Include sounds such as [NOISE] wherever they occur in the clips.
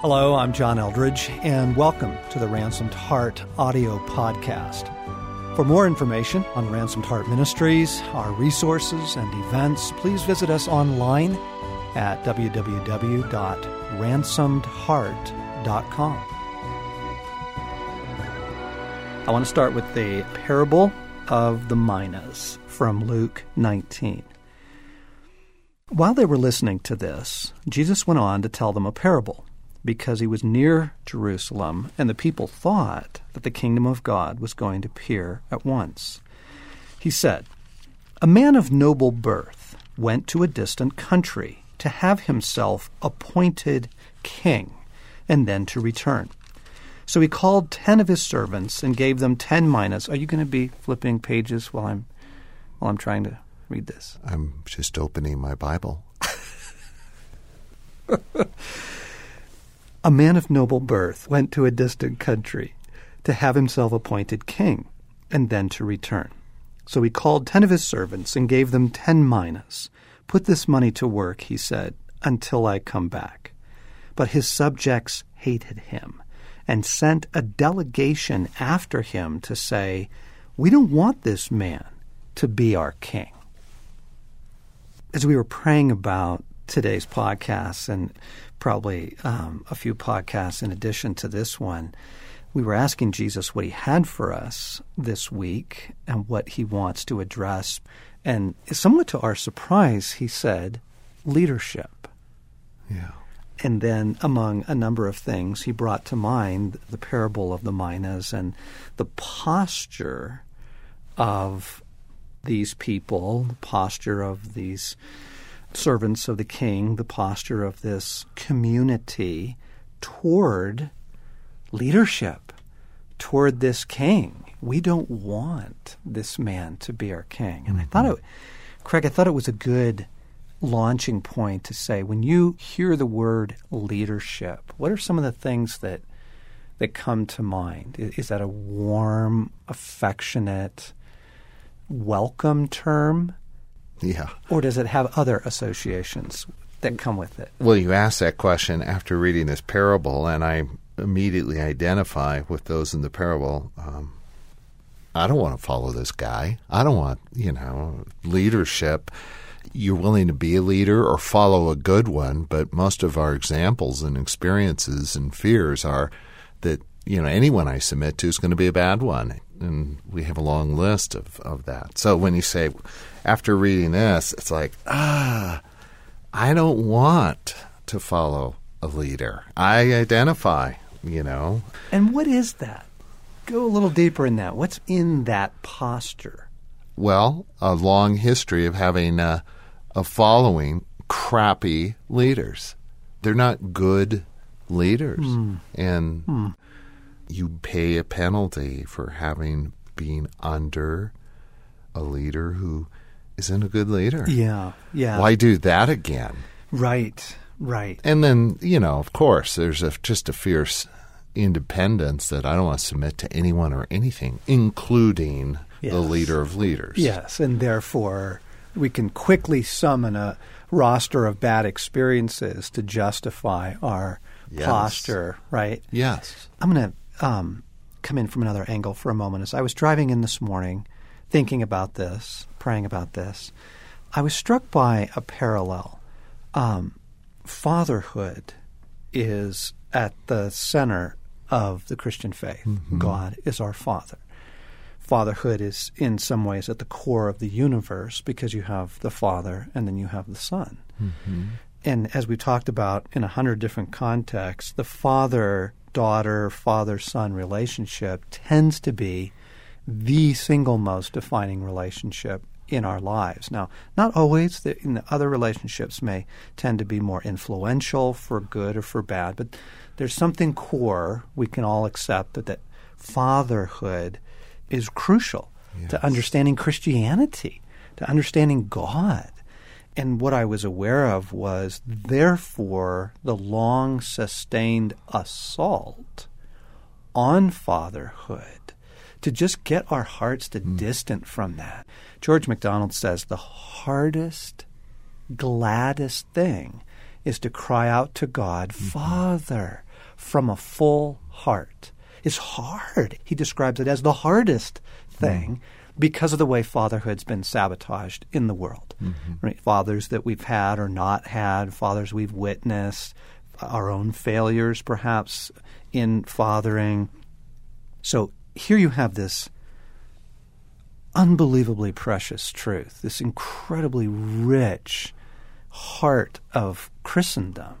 Hello, I'm John Eldredge, and welcome to the Ransomed Heart audio podcast. For more information on Ransomed Heart Ministries, our resources, and events, please visit us online at www.ransomedheart.com. I want to start with the parable of the minas from Luke 19. While they were listening to this, Jesus went on to tell them a parable because he was near Jerusalem, and the people thought that the kingdom of God was going to appear at once. He said, A man of noble birth went to a distant country to have himself appointed king, and then to return. So he called ten of his servants and gave them ten minas. Are you going to be flipping pages while I'm while I'm trying to read this? I'm just opening my Bible. [LAUGHS] A man of noble birth went to a distant country to have himself appointed king, and then to return. So he called ten of his servants and gave them ten minas. Put this money to work, he said, until I come back. But his subjects hated him and sent a delegation after him to say, We don't want this man to be our king. As we were praying about today's podcast and probably um, a few podcasts in addition to this one, we were asking Jesus what he had for us this week and what he wants to address. And somewhat to our surprise, he said, leadership. Yeah. And then, among a number of things, he brought to mind the parable of the minas and the posture of these people, the posture of these servants of the king, the posture of this community toward leadership, toward this king. We don't want this man to be our king. And mm-hmm. I thought it, Craig, I thought it was a good launching point to say when you hear the word leadership, what are some of the things that that come to mind? Is that a warm, affectionate, welcome term? Yeah. Or does it have other associations that come with it? Well, you asked that question after reading this parable, and I immediately identify with those in the parable. Um, I don't want to follow this guy. I don't want, you know, leadership. You're willing to be a leader or follow a good one, but most of our examples and experiences and fears are that, you know, anyone I submit to is going to be a bad one. And we have a long list of, of that. So when you say, after reading this, it's like, ah, I don't want to follow a leader. I identify, you know. And what is that? Go a little deeper in that. What's in that posture? Well, a long history of having a, a following crappy leaders. They're not good leaders. Mm. And mm. You pay a penalty for having been under a leader who isn't a good leader. Yeah, yeah. Why do that again? Right, right. And then, you know, of course, there's a, just a fierce independence that I don't want to submit to anyone or anything, including yes. the leader of leaders. Yes, and therefore we can quickly summon a roster of bad experiences to justify our yes. posture, right? Yes. I'm going to um, come in from another angle for a moment. As I was driving in this morning, thinking about this, praying about this, I was struck by a parallel. Um, fatherhood is at the center of the Christian faith. Mm-hmm. God is our Father. Fatherhood is, in some ways, at the core of the universe because you have the Father and then you have the Son. Mm-hmm. And as we talked about in a hundred different contexts, the father daughter, father son relationship tends to be the single most defining relationship in our lives. Now, not always. The, the other relationships may tend to be more influential for good or for bad, but there's something core we can all accept that, that fatherhood is crucial yes. to understanding Christianity, to understanding God. And what I was aware of was, therefore, the long sustained assault on fatherhood to just get our hearts to mm. distant from that. George MacDonald says the hardest, gladdest thing is to cry out to God, mm-hmm. Father, from a full heart It's hard. He describes it as the hardest thing because of the way fatherhood's been sabotaged in the world. Mm-hmm. Right? Fathers that we've had or not had, fathers we've witnessed, our own failures perhaps in fathering. So here you have this unbelievably precious truth, this incredibly rich heart of Christendom.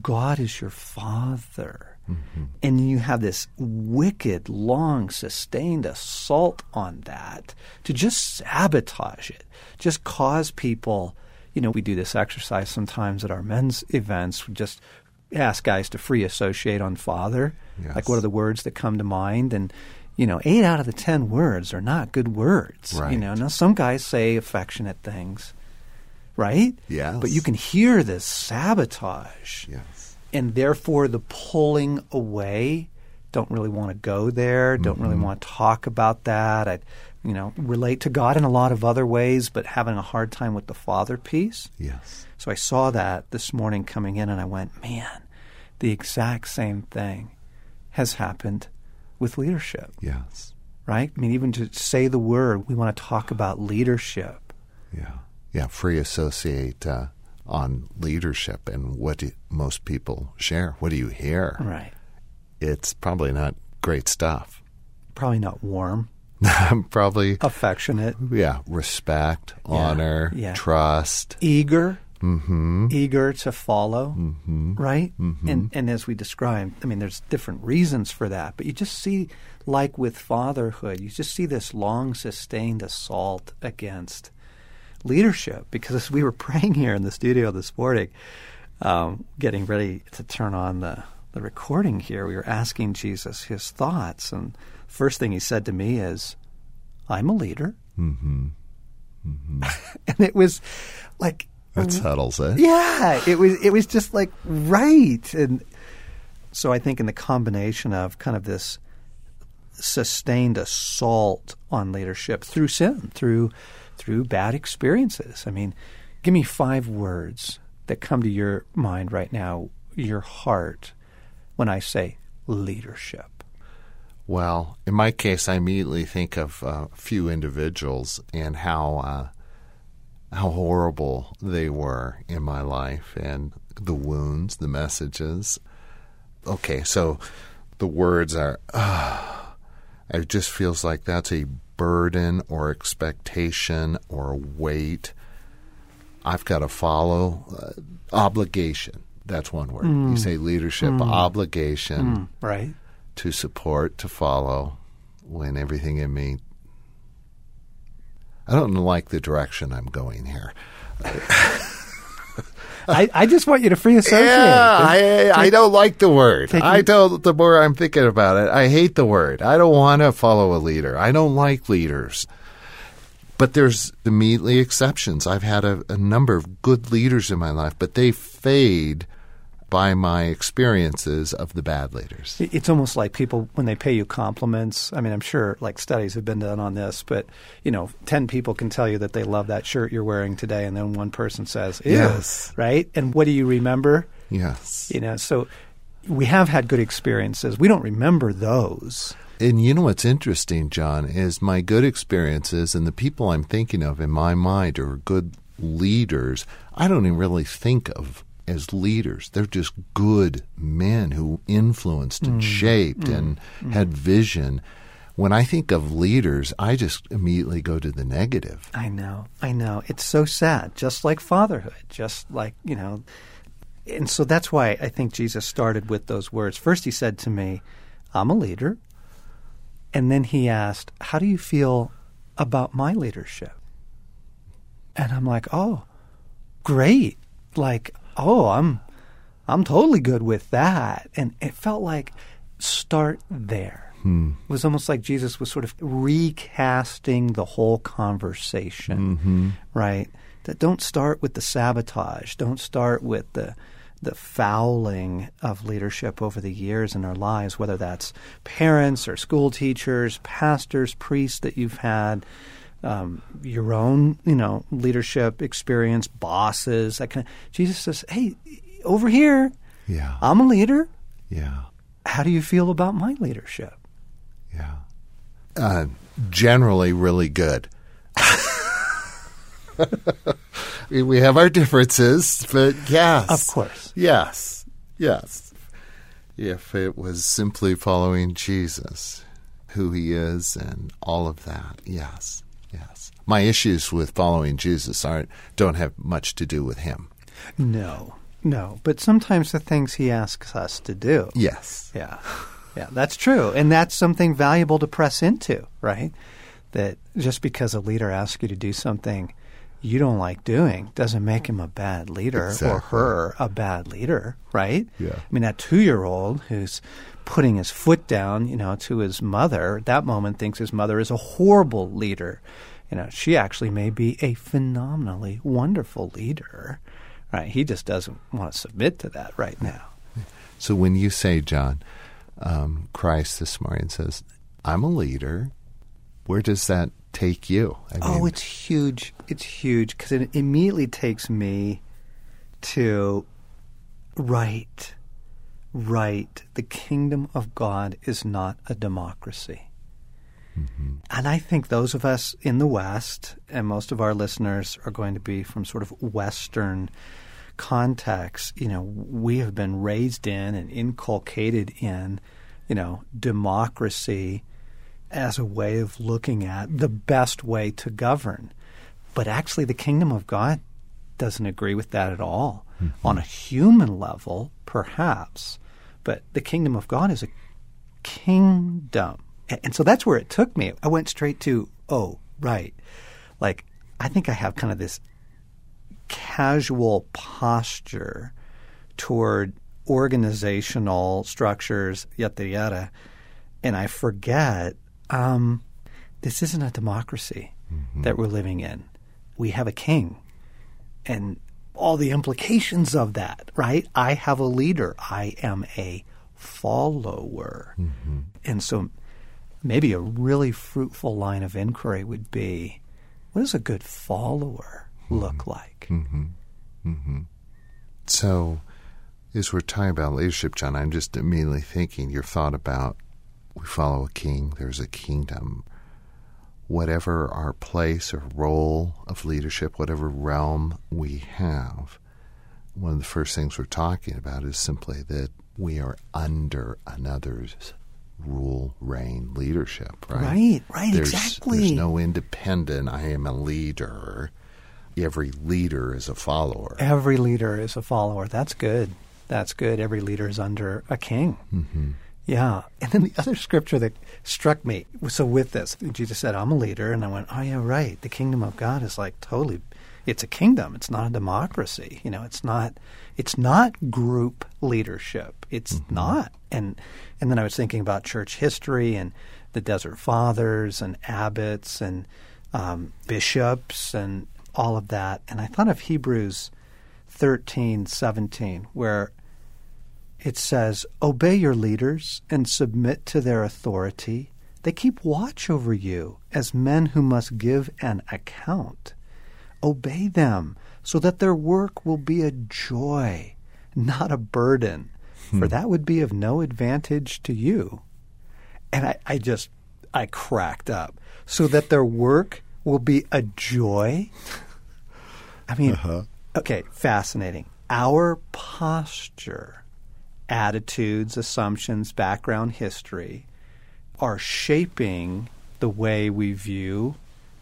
God is your father. Mm-hmm. And you have this wicked, long, sustained assault on that to just sabotage it, just cause people. You know, we do this exercise sometimes at our men's events. We just ask guys to free associate on father. Yes. Like, what are the words that come to mind? And, you know, eight out of the ten words are not good words. You know, now some guys say affectionate things, right? Yes. But you can hear this sabotage Yes. And therefore the pulling away don't really want to go there don't really want to talk about that i you know relate to god in a lot of other ways but having a hard time with the father piece Yes. so i saw that this morning coming in and i went man the exact same thing has happened with leadership Yes. right i mean even to say the word we want to talk about leadership Yeah. Yeah. Free associate uh, on leadership and what most people share. What do you hear? right It's probably not great stuff. probably not warm [LAUGHS] probably, affectionate yeah, respect, honor, yeah. trust. eager, Mm-hmm. eager to follow, Hmm. right? Hmm. And and as we described, I mean, there's different reasons for that, but you just see, like with fatherhood, you just see this long sustained assault against leadership. Because as we were [LAUGHS] praying here in the studio this morning, um, getting ready to turn on the the recording here, we were asking Jesus his thoughts, and first thing he said to me is, "I'm a leader," Mm-hmm. [LAUGHS] and it was like That settles it. yeah, it was it was just like right, and so I think in the combination of kind of this sustained assault on leadership through sin, through through bad experiences. I mean, give me five words that come to your mind right now, your heart, when I say leadership. Well, in my case, I immediately think of uh, a few individuals and how uh, how horrible they were in my life, and the wounds, the messages. Okay, so the words are. Uh, it just feels like that's a burden or expectation or weight. I've got to follow uh, obligation. That's one word. You mm. say leadership, mm. obligation mm. Right? to support, to follow, when everything in me. I don't like the direction I'm going here. [LAUGHS] I, I just want you to free associate. Yeah, I, I don't like the word. Taking- I don't. The more I'm thinking about it, I hate the word. I don't want to follow a leader. I don't like leaders. But there's immediately exceptions. I've had a, a number of good leaders in my life, but they fade by my experiences of the bad leaders. It's almost like people when they pay you compliments. I mean, I'm sure like studies have been done on this, but you know, ten people can tell you that they love that shirt you're wearing today, and then one person says, Yes. right? And what do you remember? Yes. You know, so we have had good experiences. We don't remember those. And you know what's interesting, John, is my good experiences and the people I'm thinking of in my mind are good leaders. I don't even really think of as leaders. They're just good men who influenced and mm. shaped and mm. Mm. had vision. When I think of leaders, I just immediately go to the negative. I know, I know. It's so sad, just like fatherhood, just like you know. And so that's why I think Jesus started with those words. First, he said to me, "I'm a leader," and then he asked, "How do you feel about my leadership?" And I'm like, "Oh, great! Like, oh, I'm, I'm totally good with that." And it felt like start there. Hmm. It was almost like Jesus was sort of recasting the whole conversation, mm-hmm. right? That don't start with the sabotage, don't start with the the fouling of leadership over the years in our lives, whether that's parents or school teachers, pastors, priests that you've had, um, your own, you know, leadership experience, bosses. That kind of, Jesus says, "Hey, over here, Yeah. I'm a leader, Yeah. How do you feel about my leadership? Yeah. Uh, generally, really good. [LAUGHS] we have our differences, but yes. Of course. Yes. Yes. If it was simply following Jesus, who he is, and all of that, yes. Yes. My issues with following Jesus aren't don't have much to do with him. No, no. But sometimes the things he asks us to do. Yes. Yeah. Yeah, that's true. And that's something valuable to press into, right? That just because a leader asks you to do something you don't like doing doesn't make him a bad leader Exactly. or her a bad leader, right? Yeah. I mean, that two year old who's putting his foot down, you know, to his mother, at that moment thinks his mother is a horrible leader. You know, she actually may be a phenomenally wonderful leader, right? He just doesn't want to submit to that right now. So when you say, John, um, Christ this morning says, I'm a leader, where does that take you? I oh, it's huge. It's huge because it immediately takes me to right, right. The kingdom of God is not a democracy. Mm-hmm. And I think those of us in the West, and most of our listeners are going to be from sort of Western contexts, you know, we have been raised in and inculcated in, you know, democracy as a way of looking at the best way to govern. But actually, the kingdom of God doesn't agree with that at all. Mm-hmm. On a human level, perhaps, but the kingdom of God is a kingdom. And so that's where it took me. I went straight to, oh, right. Like, I think I have kind of this casual posture toward organizational structures, yada, yada. And I forget um, this isn't a democracy that we're living in. We have a king. And all the implications of that, right? I have a leader. I am a follower. Mm-hmm. And so maybe a really fruitful line of inquiry would be what does a good follower mm-hmm. look like? Mm-hmm. So, as we're talking about leadership, John, I'm just immediately thinking your thought about we follow a king, there's a kingdom. Whatever our place or role of leadership, whatever realm we have, one of the first things we're talking about is simply that we are under another's rule, reign, leadership, right? Right, right, there's, exactly. There's no independent, I am a leader. Every leader is a follower. Every leader is a follower. That's good. That's good. Every leader is under a king. Mm-hmm. Yeah. And then the [LAUGHS] other scripture that struck me so with this, Jesus said, I'm a leader. And I went, oh, yeah, right. The kingdom of God is like totally, it's a kingdom. It's not a democracy. You know, it's not, it's not group leadership. It's not. And, and then I was thinking about church history and the Desert Fathers and abbots and um, bishops and all of that. And I thought of Hebrews 13, 17, where it says, Obey your leaders and submit to their authority. They keep watch over you as men who must give an account. Obey them so that their work will be a joy, not a burden, for hmm. that would be of no advantage to you. And I, I just, I cracked up. So that their work will be a joy. I mean, uh-huh. okay, fascinating. Our posture, attitudes, assumptions, background, history are shaping the way we view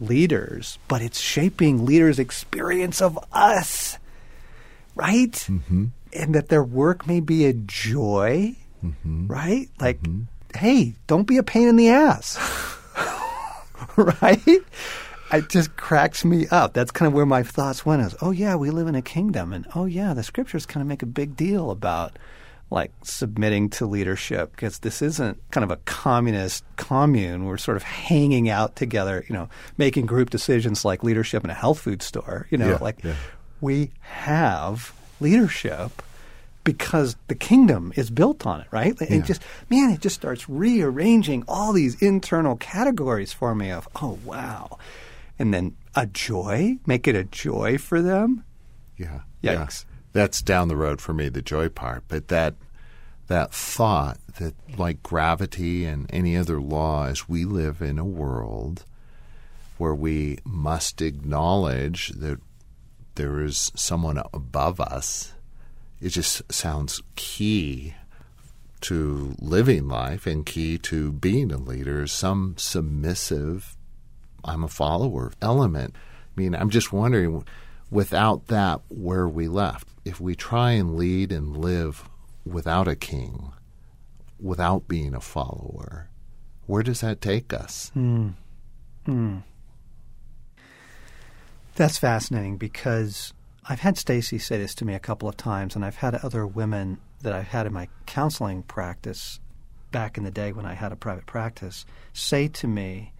leaders, but it's shaping leaders' experience of us, right? Mm-hmm. And that their work may be a joy, right? Like, hey, don't be a pain in the ass, [LAUGHS] right? It just cracks me up. That's kind of where my thoughts went. Is oh yeah, we live in a kingdom, and oh yeah, the scriptures kind of make a big deal about like submitting to leadership because this isn't kind of a communist commune. We're sort of hanging out together, you know, making group decisions like leadership in a health food store. You know, Yeah, like yeah. we have leadership because the kingdom is built on it, right? And Yeah. just man, it just starts rearranging all these internal categories for me of oh wow, and then a joy, make it a joy for them. Yeah. Yikes. Yeah. That's down the road for me, the joy part. But that that thought that, like gravity and any other laws, we live in a world where we must acknowledge that there is someone above us. It just sounds key to living life and key to being a leader, some submissive, I'm a follower element. I mean, I'm just wondering without that, where we left? If we try and lead and live without a king, without being a follower, where does that take us? Mm. Mm. That's fascinating because I've had Stasi say this to me a couple of times, and I've had other women that I've had in my counseling practice back in the day when I had a private practice say to me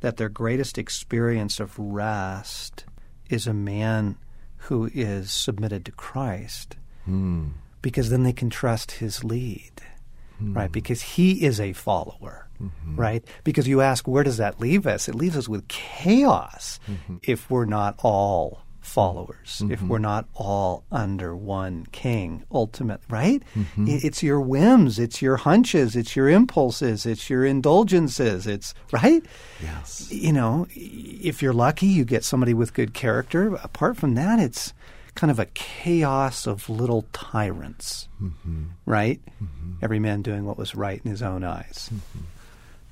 that their greatest experience of rest is a man who is submitted to Christ. Hmm. Because then they can trust his lead, Hmm. right? Because he is a follower, Mm-hmm. right? Because you ask, where does that leave us? It leaves us with chaos Mm-hmm. if we're not all followers, if we're not all under one king, ultimately, right? Mm-hmm. It- It's your whims, it's your hunches, it's your impulses, it's your indulgences, it's, right? Yes. you know, if you're lucky, you get somebody with good character. Apart from that, it's kind of a chaos of little tyrants, mm-hmm. right? Mm-hmm. Every man doing what was right in his own eyes. Mm-hmm.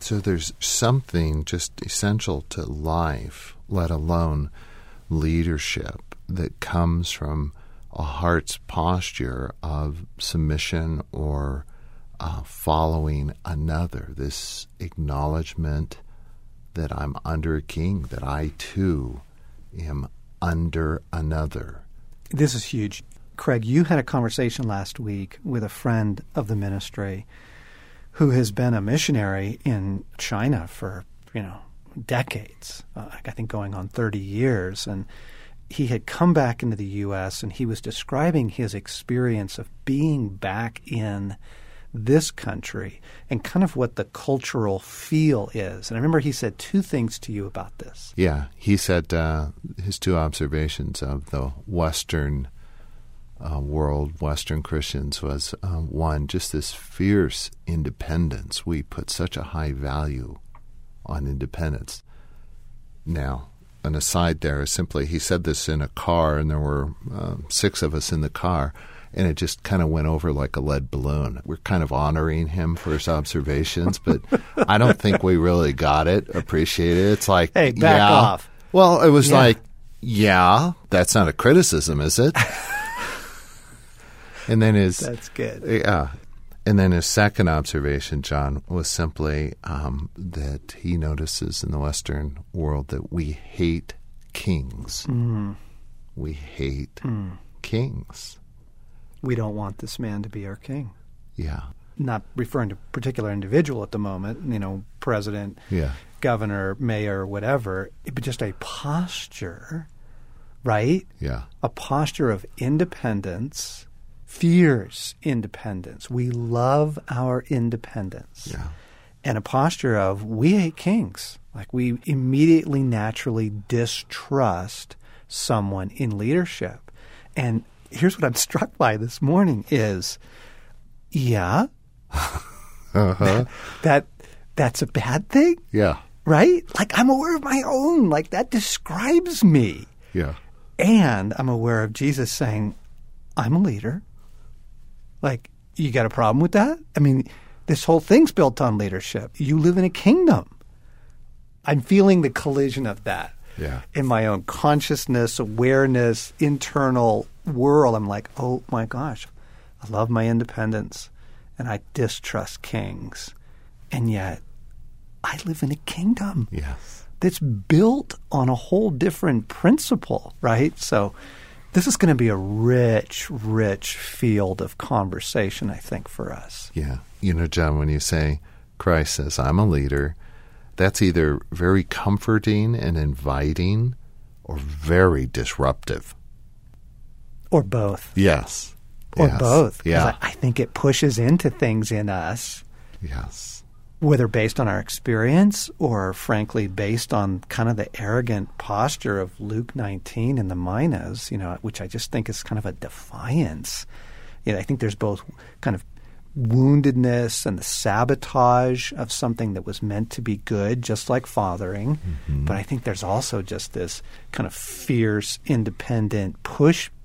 So there's something just essential to life, let alone leadership, that comes from a heart's posture of submission or uh, following another. This acknowledgement that I'm under a king, that I too am under another. This is huge. Craig, you had a conversation last week with a friend of the ministry who has been a missionary in China for, you know, decades. Uh, I think going on 30 years. And he had come back into the U.S. and he was describing his experience of being back in this country and kind of what the cultural feel is. And I remember he said two things to you about this. Yeah, he said uh, his two observations of the Western uh, world, Western Christians, was uh, one, just this fierce independence. We put such a high value on independence. Now, an aside there is simply he said this in a car, and there were uh, six of us in the car. And it just kind of went over like a lead balloon. We're kind of honoring him for his observations, but I don't think we really got it, appreciate it. It's like, Hey, back yeah. off. Well, it was Yeah. like, yeah, that's not a criticism, is it? and then his [LAUGHS] That's good. yeah, and then his second observation, John, was simply um, that he notices in the Western world that we hate kings. Mm. We hate kings. We don't want this man to be our king. Yeah, Not referring to a particular individual at the moment, you know, president, yeah, governor, mayor, whatever, but just a posture, right? yeah, A posture of independence, fierce independence. We love our independence. yeah. And a posture of we hate kings. Like we immediately naturally distrust someone in leadership. And here's what I'm struck by this morning is yeah, [LAUGHS] Uh-huh. that that's a bad thing, yeah, right? Like I'm aware of my own, like that describes me. yeah, And I'm aware of Jesus saying, I'm a leader. Like, you got a problem with that? I mean, this whole thing's built on leadership. You live in a kingdom. I'm feeling the collision of that yeah. in my own consciousness, awareness, internal world. I'm like, oh my gosh, I love my independence and I distrust kings. And yet, I live in a kingdom Yes. that's built on a whole different principle, right? So this is going to be a rich, rich field of conversation, I think, for us. Yeah. You know, John, when you say Christ says, I'm a leader, that's either very comforting and inviting or very disruptive. Or both. Yes. Or Yes. both. Yeah. I, I think it pushes into things in us, yes. whether based on our experience or, frankly, based on kind of the arrogant posture of Luke 19 in the Minas, you know, which I just think is kind of a defiance. You know, I think there's both kind of woundedness and the sabotage of something that was meant to be good, just like fathering. Mm-hmm. But I think there's also just this kind of fierce, independent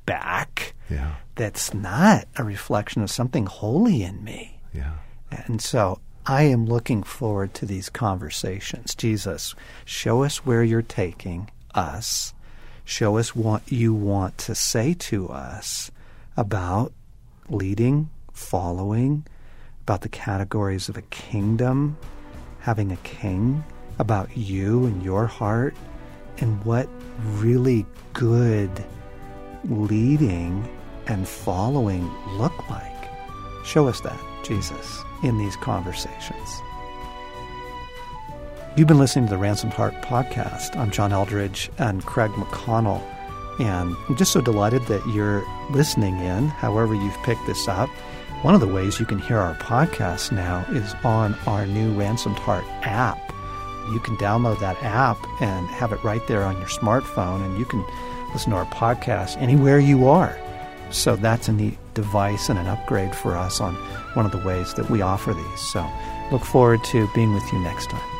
pushback Yeah. that's not a reflection of something holy in me. Yeah. And so I am looking forward to these conversations. Jesus, show us where you're taking us. Show us what you want to say to us about leading, following, about the categories of a kingdom, having a king, about you and your heart, and what really good leading and following look like. Show us that, Jesus, in these conversations. You've been listening to the Ransomed Heart podcast. I'm John Eldredge and Craig McConnell. And I'm just so delighted that you're listening in, however, you've picked this up. One of the ways you can hear our podcast now is on our new Ransomed Heart app. You can download that app and have it right there on your smartphone, and you can listen to our podcast anywhere you are. So that's a neat device and an upgrade for us on one of the ways that we offer these. So look forward to being with you next time.